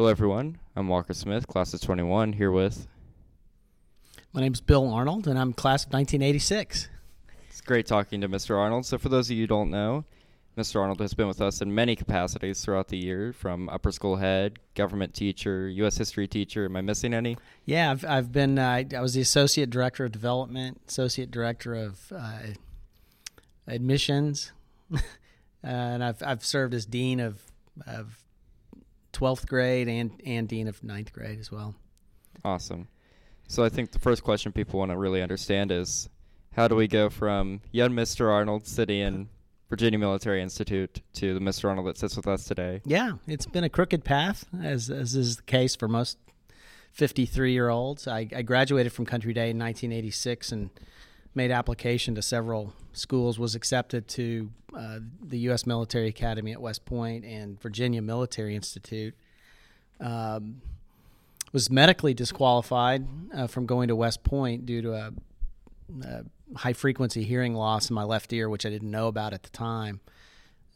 Hello, everyone. I'm Walker Smith, class of 21, here with. My name's Bill Arnold, and I'm class of 1986. It's great talking to Mr. Arnold. So, for those of you who don't know, Mr. Arnold has been with us in many capacities throughout the year from upper school head, government teacher, U.S. history teacher. Am I missing any? Yeah, I've, I've been, uh, I was the associate director of development, associate director of uh, admissions, and I've, I've served as dean of, of 12th grade and, and dean of 9th grade as well. Awesome. So, I think the first question people want to really understand is how do we go from young Mr. Arnold sitting in Virginia Military Institute to the Mr. Arnold that sits with us today. Yeah, it's been a crooked path, as, as is the case for most 53 year olds. I, I, graduated from Country Day in 1986 and made application to several schools, was accepted to uh, the U.S. Military Academy at West Point and Virginia Military Institute. Um, was medically disqualified uh, from going to West Point due to a, a high frequency hearing loss in my left ear, which I didn't know about at the time.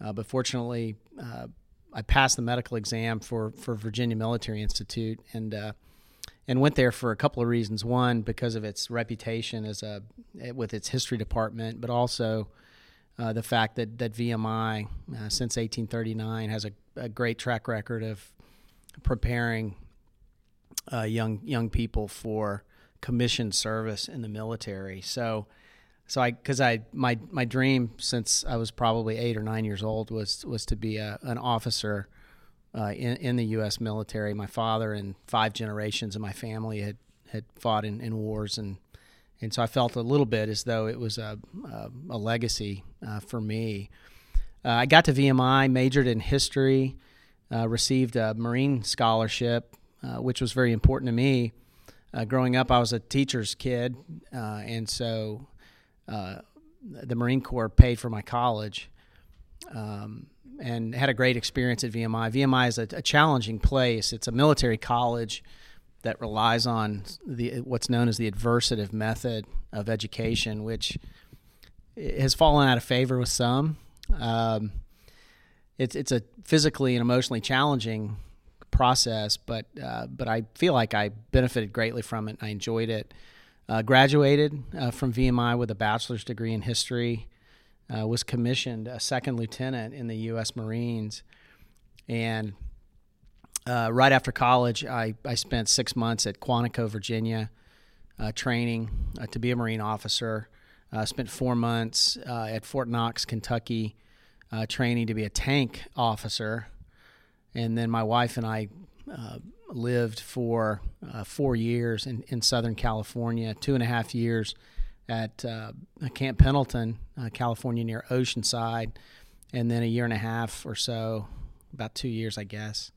Uh, but fortunately, uh, I passed the medical exam for, for Virginia Military Institute and uh, and went there for a couple of reasons. One, because of its reputation as a with its history department, but also uh, the fact that that VMI uh, since 1839 has a, a, great track record of preparing uh, young young people for commissioned service in the military. So so I because I my my dream since I was probably eight or nine years old was was to be a, an officer uh, in in the U.S. military. My father and five generations of my family had had fought in, in wars and and so I felt a little bit as though it was a a, a legacy uh, for me. Uh, I got to VMI, majored in history, uh, received a Marine scholarship, uh, which was very important to me. Uh, growing up, I was a teacher's kid, and so the Marine Corps paid for my college, um, and had a great experience at VMI. VMI is a, a, challenging place. It's a military college that relies on the what's known as the adversative method of education, which has fallen out of favor with some. Um, it's it's a physically and emotionally challenging process, but uh, but I feel like I benefited greatly from it. I enjoyed it. Uh, graduated uh, from VMI with a bachelor's degree in history. Uh, was commissioned a second lieutenant in the U.S. Marines, and uh, right after college, I, I spent six months at Quantico, Virginia, uh, training uh, to be a Marine officer. I spent four months at Fort Knox, Kentucky, training to be a tank officer, and then my wife and I lived for uh, four years in, in Southern California, two and a half years at uh, Camp Pendleton, uh, California, near Oceanside, and then a year and a half or so, about two years, I guess,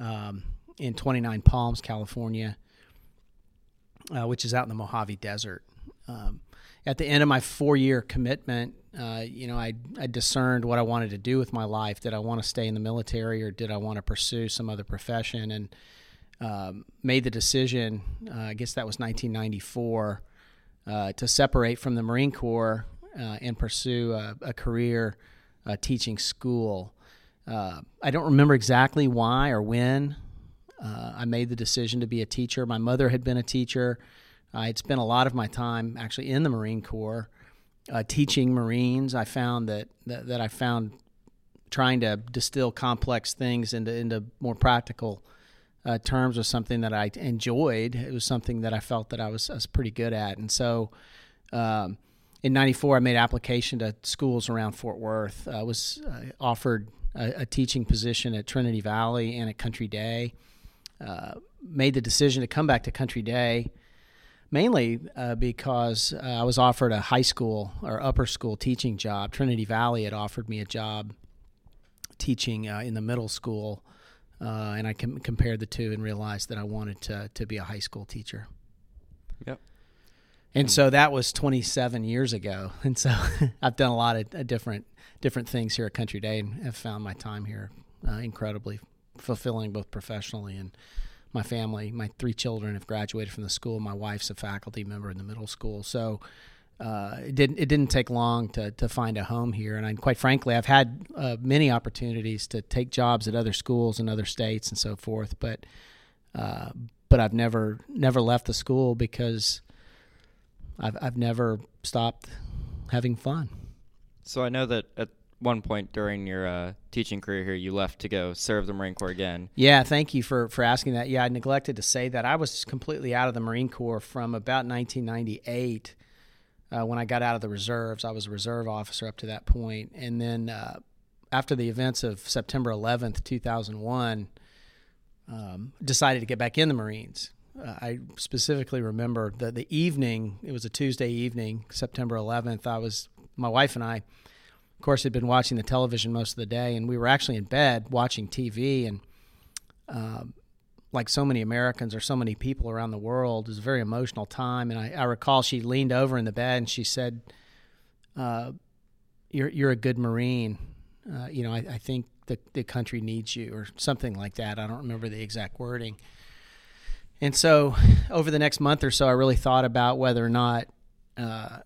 um, in 29 Palms, California, uh, which is out in the Mojave Desert. Um, at the end of my four year commitment, uh, you know, I, I discerned what I wanted to do with my life. Did I want to stay in the military or did I want to pursue some other profession? And um, made the decision, uh, I guess that was 1994, uh, to separate from the Marine Corps uh, and pursue a, a career teaching school. Uh, I don't remember exactly why or when uh, I made the decision to be a teacher. My mother had been a teacher. I had spent a lot of my time actually in the Marine Corps teaching Marines. I found that, that, that I found trying to distill complex things into into more practical uh, terms was something that I enjoyed. It was something that I felt that I was, I was pretty good at. And so um, in 94, I made application to schools around Fort Worth. I was uh, offered a, a, teaching position at Trinity Valley and at Country Day. Uh, made the decision to come back to Country Day mainly uh, because uh, I was offered a high school or upper school teaching job. Trinity Valley had offered me a job teaching uh, in the middle school uh, and I com- compared the two and realized that I wanted to to be a high school teacher. Yep. And so that was 27 years ago, and so I've done a lot of uh, different different things here at Country Day, and have found my time here uh, incredibly fulfilling, both professionally and my family. My three children have graduated from the school. My wife's a faculty member in the middle school, so uh, it didn't it didn't take long to to find a home here, and I, quite frankly, I've had uh, many opportunities to take jobs at other schools in other states and so forth, but uh, but I've never never left the school because I've I've never stopped having fun. So I know that at one point during your uh, teaching career here, you left to go serve the Marine Corps again. Yeah, thank you for for asking that. Yeah, I neglected to say that I was completely out of the Marine Corps from about 1998 uh, when I got out of the reserves. I was a reserve officer up to that point, and then uh, after the events of September 11th, 2001, um, decided to get back in the Marines. Uh, I specifically remember that the evening. It was a Tuesday evening, September 11th. I was my wife and I, of course, had been watching the television most of the day, and we were actually in bed watching TV and. Um, like so many Americans or so many people around the world, it was a very emotional time. And I, I recall she leaned over in the bed and she said, uh, "You're you're a good Marine. Uh, you know, I, I think the the country needs you, or something like that. I don't remember the exact wording." And so, over the next month or so, I really thought about whether or not, uh,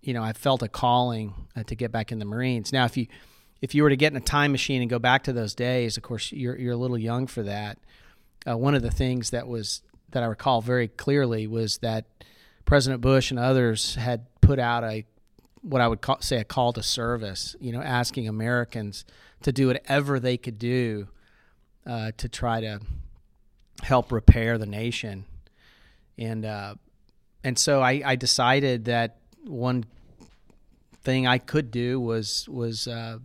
you know, I felt a calling uh, to get back in the Marines. Now, if you if you were to get in a time machine and go back to those days, of course, you're you're a little young for that uh, one of the things that was that I recall very clearly was that President Bush and others had put out a what I would call, say a call to service, you know, asking Americans to do whatever they could do uh, to try to help repair the nation, and uh, and so I, I, decided that one thing I could do was was uh,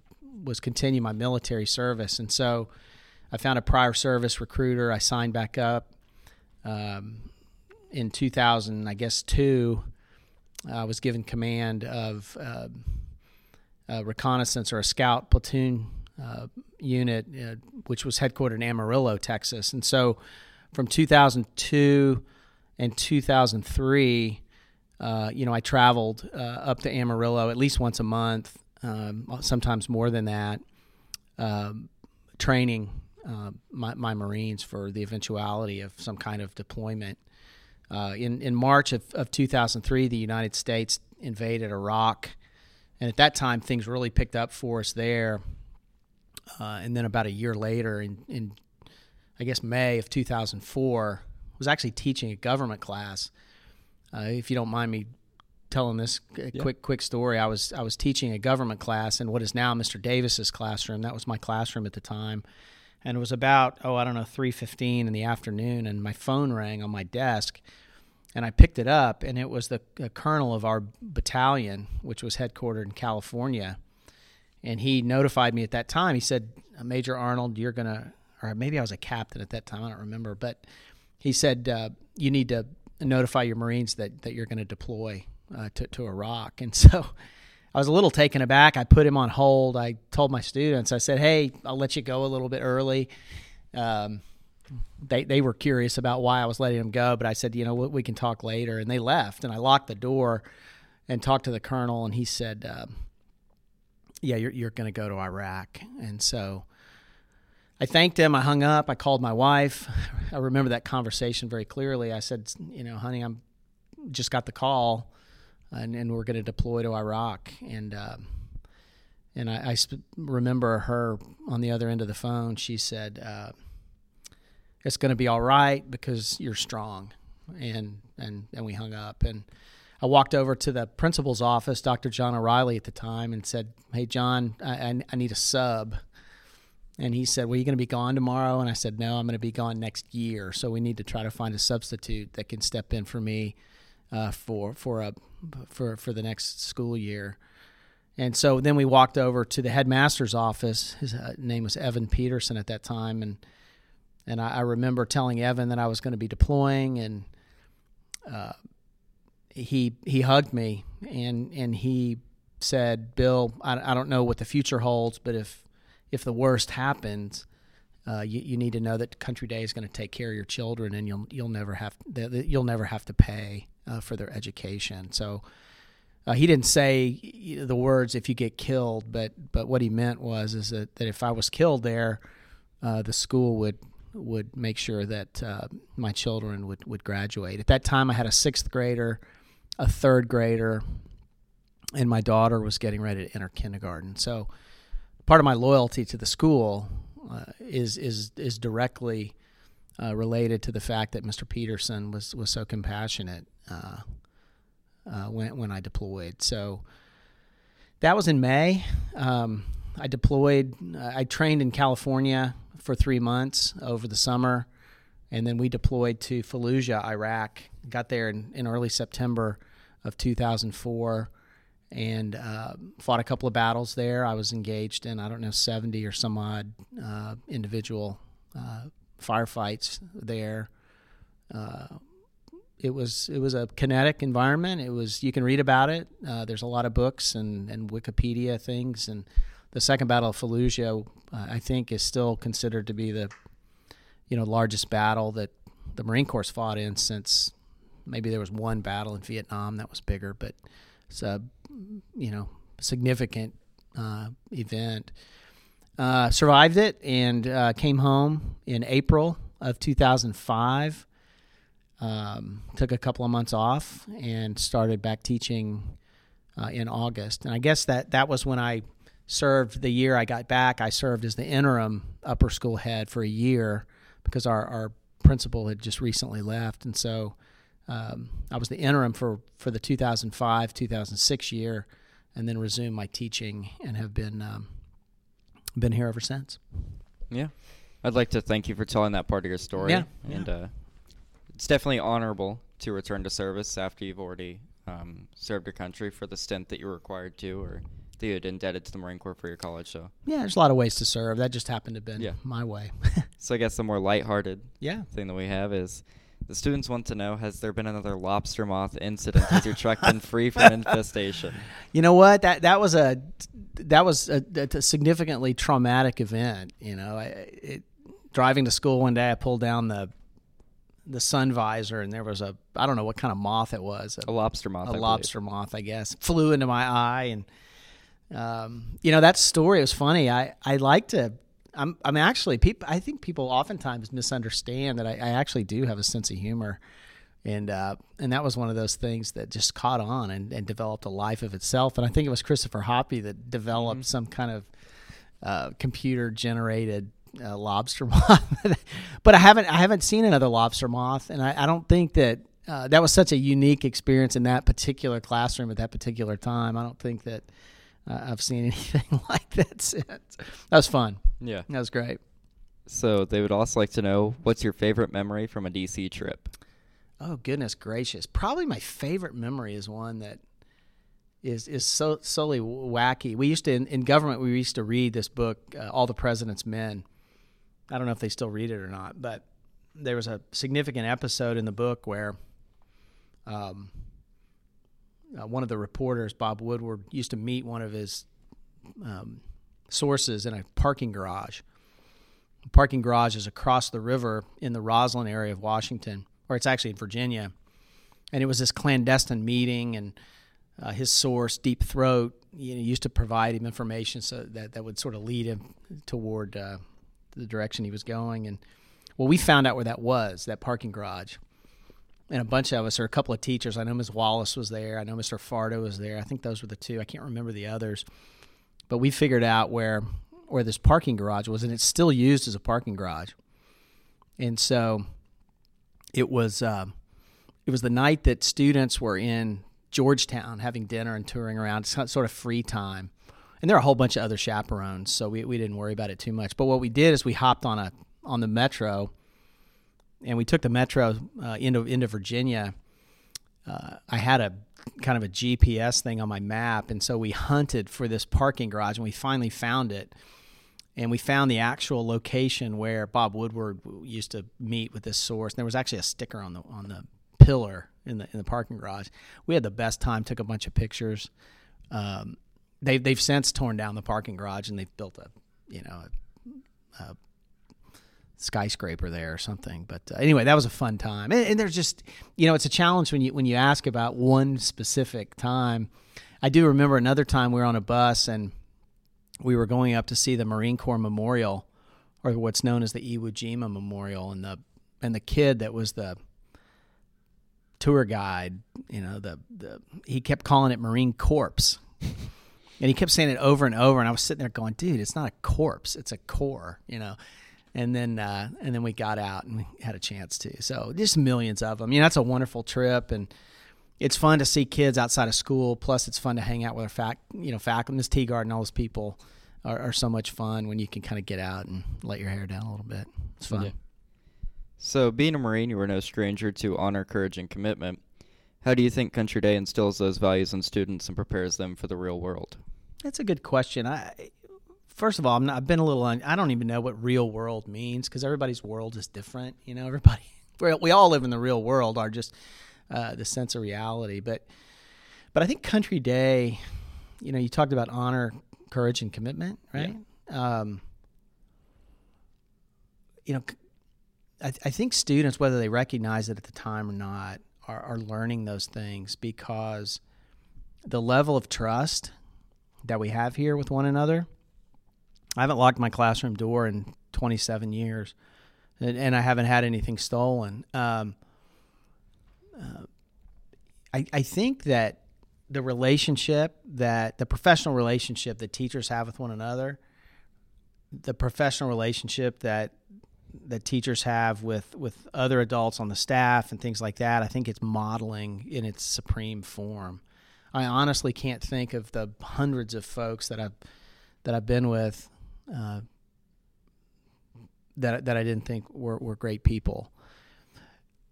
was continue my military service, and so I found a prior service recruiter. I signed back up um, in 2000, I guess two. I was given command of uh, a reconnaissance or a scout platoon uh, unit, uh, which was headquartered in Amarillo, Texas. And so, from 2002 and 2003, uh, you know, I traveled uh, up to Amarillo at least once a month, um, sometimes more than that, um, training uh, my, my, Marines for the eventuality of some kind of deployment. Uh, in, in March of, of 2003, the United States invaded Iraq. And at that time, things really picked up for us there. Uh, and then about a year later, in, in I guess May of 2004, I was actually teaching a government class. Uh, if you don't mind me telling this yeah. quick quick story, I was I was teaching a government class in what is now Mr. Davis's classroom. That was my classroom at the time and it was about oh I don't know 3:15 in the afternoon and my phone rang on my desk and I picked it up and it was the colonel of our battalion which was headquartered in California and he notified me at that time. He said Major Arnold you're going to or maybe I was a captain at that time I don't remember but he said uh, you need to notify your Marines that that you're going to deploy uh, to to Iraq. And so I was a little taken aback. I put him on hold. I told my students, I said, "Hey, I'll let you go a little bit early." Um, they they were curious about why I was letting them go, but I said, "You know, we can talk later." And they left, and I locked the door and talked to the colonel, and he said, uh, "Yeah, you're you're going to go to Iraq." And so I thanked him. I hung up. I called my wife. I remember that conversation very clearly. I said, "You know, honey, I'm just got the call." And, and we're going to deploy to Iraq. And uh, and I, I sp- remember her on the other end of the phone. She said, uh, "It's going to be all right because you're strong." And and and we hung up. And I walked over to the principal's office, Dr. John O'Reilly at the time, and said, "Hey, John, I, I, need a sub." And he said, Well, you going to be gone tomorrow? And I said, No, I'm going to be gone next year. So we need to try to find a substitute that can step in for me uh, for for a for for the next school year. And so then we walked over to the headmaster's office. His uh, name was Evan Peterson at that time, and and I, I remember telling Evan that I was going to be deploying, and uh, he he hugged me and and he said, "Bill, I, I don't know what the future holds, but if if the worst happens." Uh, you, you need to know that Country Day is going to take care of your children, and you'll you'll never have you'll never have to pay uh, for their education. So uh, he didn't say the words "if you get killed," but but what he meant was is that, that if I was killed there, uh, the school would would make sure that uh, my children would would graduate. At that time, I had a sixth grader, a third grader, and my daughter was getting ready to enter kindergarten. So part of my loyalty to the school uh, is is is directly uh, related to the fact that Mr. Peterson was was so compassionate uh, uh, when when I deployed. So that was in May. Um, I deployed. I trained in California for three months over the summer, and then we deployed to Fallujah, Iraq. Got there in, in early September of 2004 and uh, fought a couple of battles there. I was engaged in I don't know 70 or some odd uh, individual uh, firefights there. Uh, it was it was a kinetic environment. It was you can read about it. Uh, there's a lot of books and, and Wikipedia things. And the Second Battle of Fallujah, uh, I think, is still considered to be the you know largest battle that the Marine Corps fought in since maybe there was one battle in Vietnam that was bigger, but it's a you know significant uh, event. Uh, survived it and uh, came home in April of 2005. Um, took a couple of months off and started back teaching uh, in August. And I guess that that was when I served the year I got back. I served as the interim upper school head for a year because our, our principal had just recently left. And so um, I was the interim for, for the 2005 2006 year and then resumed my teaching and have been um, been here ever since. Yeah. I'd like to thank you for telling that part of your story. Yeah, And yeah. uh, it's definitely honorable to return to service after you've already um, served your country for the stint that you were required to or that you had indebted to the Marine Corps for your college. So, Yeah, there's a lot of ways to serve. That just happened to have been Yeah. my way. so I guess the more lighthearted yeah. thing that we have is the students want to know has there been another lobster moth incident? Has your truck been free from infestation? You know what? That that was a that was a, a significantly traumatic event. You know, I, it, driving to school one day, I pulled down the the sun visor, and there was a I don't know what kind of moth it was. A lobster moth. I a believe. lobster moth, I guess, flew into my eye, and um, you know that story was funny. I I like to. I'm I'm actually people. I think people oftentimes misunderstand that I, I actually do have a sense of humor, and uh, and that was one of those things that just caught on and, and developed a life of itself. And I think it was Christopher Hoppy that developed Mhm. some kind of uh, computer generated uh, lobster moth. but I haven't I haven't seen another lobster moth, and I, I don't think that uh, that was such a unique experience in that particular classroom at that particular time. I don't think that uh, I've seen anything like that since. That was fun. Yeah. That was great. So they would also like to know what's your favorite memory from a DC trip? Oh goodness gracious! Probably my favorite memory is one that is is so solely wacky. We used to in, in government we used to read this book, uh, All the President's Men. I don't know if they still read it or not, but there was a significant episode in the book where um, uh, one of the reporters, Bob Woodward, used to meet one of his um, sources in a parking garage. The parking garage is across the river in the Rosslyn area of Washington, or it's actually in Virginia. And it was this clandestine meeting, and uh, his source, Deep Throat, you know, used to provide him information so that that would sort of lead him toward uh, the direction he was going. And well, we found out where that was, that parking garage. And a bunch of us, or a couple of teachers, I know Ms. Wallace was there. I know Mr. Fardo was there. I think those were the two. I can't remember the others. But we figured out where where this parking garage was, and it's still used as a parking garage. And so it was uh, it was the night that students were in Georgetown having dinner and touring around, It's sort of free time. And there are a whole bunch of other chaperones, so we, we didn't worry about it too much. But what we did is we hopped on a on the metro, and we took the metro uh, into into Virginia. Uh, I had a kind of a GPS thing on my map, and so we hunted for this parking garage, and we finally found it. And we found the actual location where Bob Woodward used to meet with this source. And there was actually a sticker on the on the pillar in the in the parking garage. We had the best time. Took a bunch of pictures. Um, they they've since torn down the parking garage and they've built a you know a, a skyscraper there or something. But uh, anyway, that was a fun time. And, and there's just you know it's a challenge when you when you ask about one specific time. I do remember another time we were on a bus and we were going up to see the Marine Corps Memorial, or what's known as the Iwo Jima Memorial, and the and the kid that was the tour guide, you know, the the he kept calling it Marine Corps. And he kept saying it over and over, and I was sitting there going, "Dude, it's not a corpse; it's a core," you know. And then, uh, and then we got out and we had a chance to. So just millions of them. You know, that's a wonderful trip, and it's fun to see kids outside of school. Plus, it's fun to hang out with our fac, you know, faculty. This tea garden, all those people are, are so much fun when you can kind of get out and let your hair down a little bit. It's fun. Yeah. So, being a Marine, you were no stranger to honor, courage, and commitment. How do you think Country Day instills those values in students and prepares them for the real world? That's a good question. I first of all, I'm not, I've been a little. Un, I don't even know what real world means because everybody's world is different. You know, everybody we all live in the real world. Are just uh, the sense of reality, but but I think Country Day. You know, you talked about honor, courage, and commitment, right? Yeah. Um, you know, I, I think students, whether they recognize it at the time or not, are, are learning those things because the level of trust that we have here with one another. I haven't locked my classroom door in 27 years, and, and I haven't had anything stolen. Um, uh, I, I think that the relationship that the professional relationship that teachers have with one another, the professional relationship that that teachers have with with other adults on the staff and things like that, I think it's modeling in its supreme form. I honestly can't think of the hundreds of folks that I've that I've been with uh, that that I didn't think were, were great people.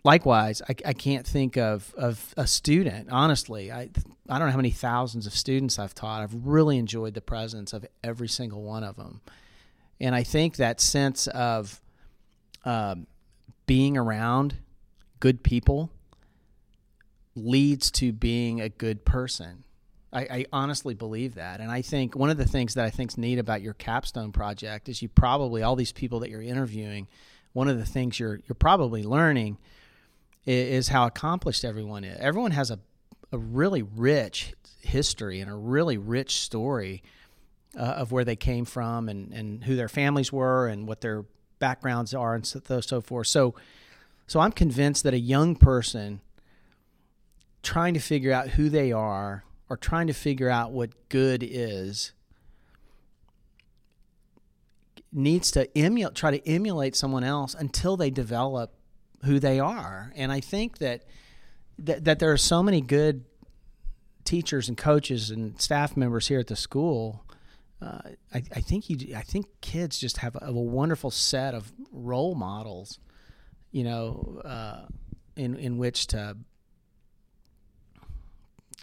Likewise, I, I can't think of, of a student. Honestly, I I don't know how many thousands of students I've taught. I've really enjoyed the presence of every single one of them, and I think that sense of um, being around good people leads to being a good person. I, I, honestly believe that. And I think one of the things that I think is neat about your capstone project is you probably, all these people that you're interviewing, one of the things you're, you're probably learning is, is how accomplished everyone is. Everyone has a, a really rich history and a really rich story uh, of where they came from and, and who their families were and what their backgrounds are and so, so forth. So, so I'm convinced that a young person trying to figure out who they are or trying to figure out what good is needs to emulate try to emulate someone else until they develop who they are. And i think that that, that there are so many good teachers and coaches and staff members here at the school uh, I, I, think you I think kids just have a, a, wonderful set of role models you know uh, in in which to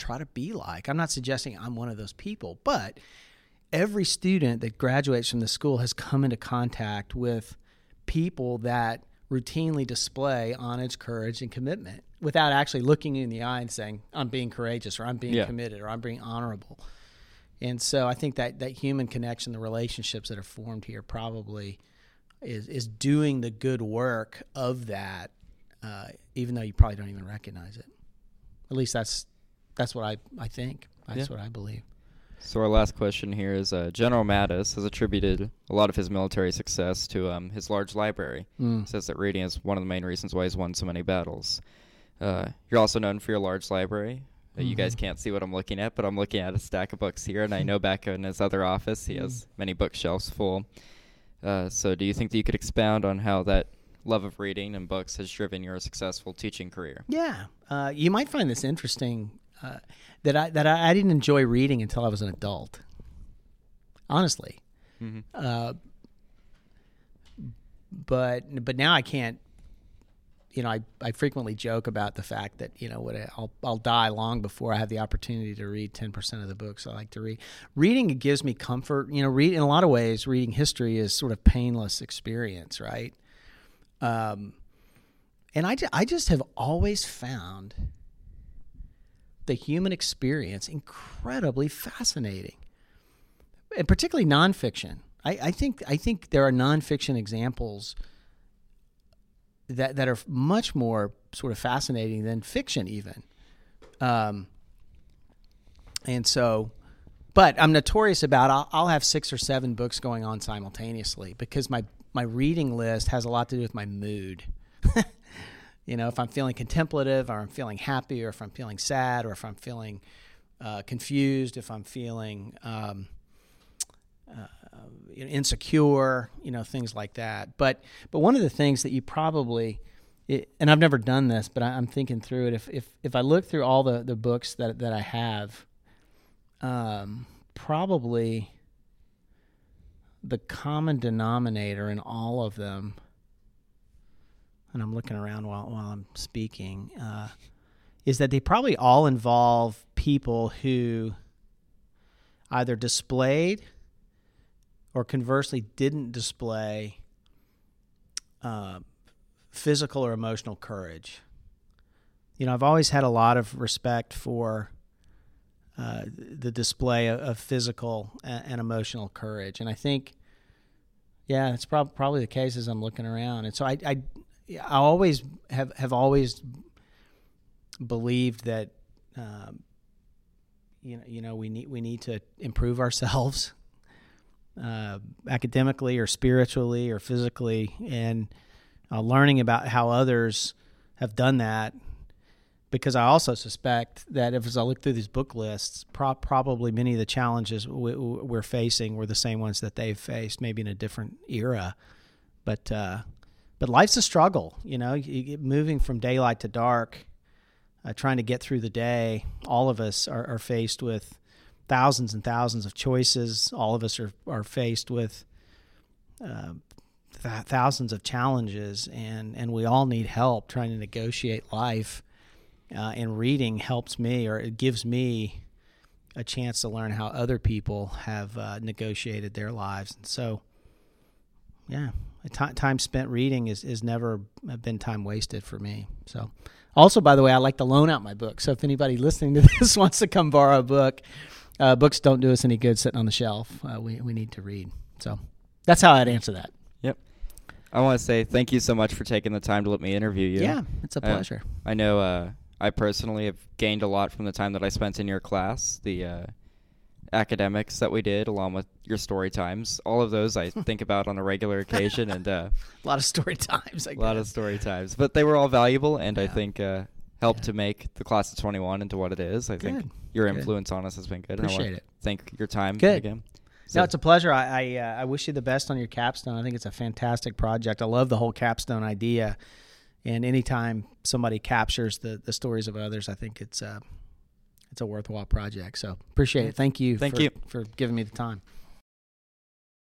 try to be like. I'm not suggesting I'm one of those people, but every student that graduates from the school has come into contact with people that routinely display honest courage and commitment without actually looking in the eye and saying, I'm being courageous or I'm being yeah. committed or I'm being honorable. And so I think that that human connection, the relationships that are formed here probably is, is doing the good work of that, uh, even though you probably don't even recognize it. At least that's that's what I, I think. That's yeah. what I believe. So our last question here is: uh, General Mattis has attributed a lot of his military success to um, his large library. Mm. Says that reading is one of the main reasons why he's won so many battles. Uh, you're also known for your large library. Uh, mm-hmm. You guys mm-hmm. can't see what I'm looking at, but I'm looking at a stack of books here, and I know back in his other office he has mm. many bookshelves full. Uh, so, do you think that you could expound on how that love of reading and books has driven your successful teaching career? Yeah, uh, you might find this interesting uh, that I that I, I, didn't enjoy reading until I was an adult. Honestly, mm-hmm. uh, but but now I can't. You know, I, I frequently joke about the fact that you know what I'll I'll die long before I have the opportunity to read ten percent of the books I like to read. Reading gives me comfort. You know, read in a lot of ways. Reading history is sort of painless experience, right? Um, and I, I just have always found the human experience incredibly fascinating, and particularly nonfiction. I, I think I think there are nonfiction examples that that are much more sort of fascinating than fiction, even. Um, and so, but I'm notorious about I'll, I'll have six or seven books going on simultaneously because my my reading list has a lot to do with my mood. You know, if I'm feeling contemplative, or I'm feeling happy, or if I'm feeling sad, or if I'm feeling uh, confused, if I'm feeling um, uh, insecure, you know, things like that. But but one of the things that you probably it, and I've never done this, but I, am thinking through it. If if if I look through all the the books that that I have, um, probably the common denominator in all of them, and I'm looking around while while I'm speaking, uh, is that they probably all involve people who either displayed or conversely didn't display uh, physical or emotional courage. You know, I've always had a lot of respect for uh, the display of, of physical and, and, emotional courage, and I think, yeah, it's prob- probably the case as I'm looking around. And so I, I, I always have have always believed that, um, you know, you know, we need we need to improve ourselves, uh, academically or spiritually or physically, and uh, learning about how others have done that because I also suspect that if as I look through these book lists, pro- probably many of the challenges we, are facing were the same ones that they've faced, maybe in a different era. But uh, but life's a struggle, you know. You moving from daylight to dark, uh, trying to get through the day. All of us are, are, faced with thousands and thousands of choices. All of us are are faced with uh, th- thousands of challenges, and and we all need help trying to negotiate life. Uh, and reading helps me, or it gives me a chance to learn how other people have uh, negotiated their lives. And so, yeah, t- time spent reading is, is never been time wasted for me. So, also, by the way, I like to loan out my book. So, if anybody listening to this wants to come borrow a book, uh, books don't do us any good sitting on the shelf. Uh, we, we need to read. So, that's how I'd answer that. Yep. I want to say thank you so much for taking the time to let me interview you. Yeah, it's a pleasure. Uh, I know uh, I personally have gained a lot from the time that I spent in your class, the uh, academics that we did, along with your story times. All of those I think about on a regular occasion, and uh, a lot of story times. a lot of story times, but they were all valuable, and yeah. I think uh, helped yeah. to make the class of 21 into what it is. I good. think your good. influence on us has been good. I appreciate it. Thank your time good. again. So. No, it's a pleasure. I I, uh, I, wish you the best on your capstone. I think it's a fantastic project. I love the whole capstone idea, and anytime somebody captures the the stories of others, I think it's uh, it's a worthwhile project. So appreciate it. Thank you. Thank for, you for giving me the time.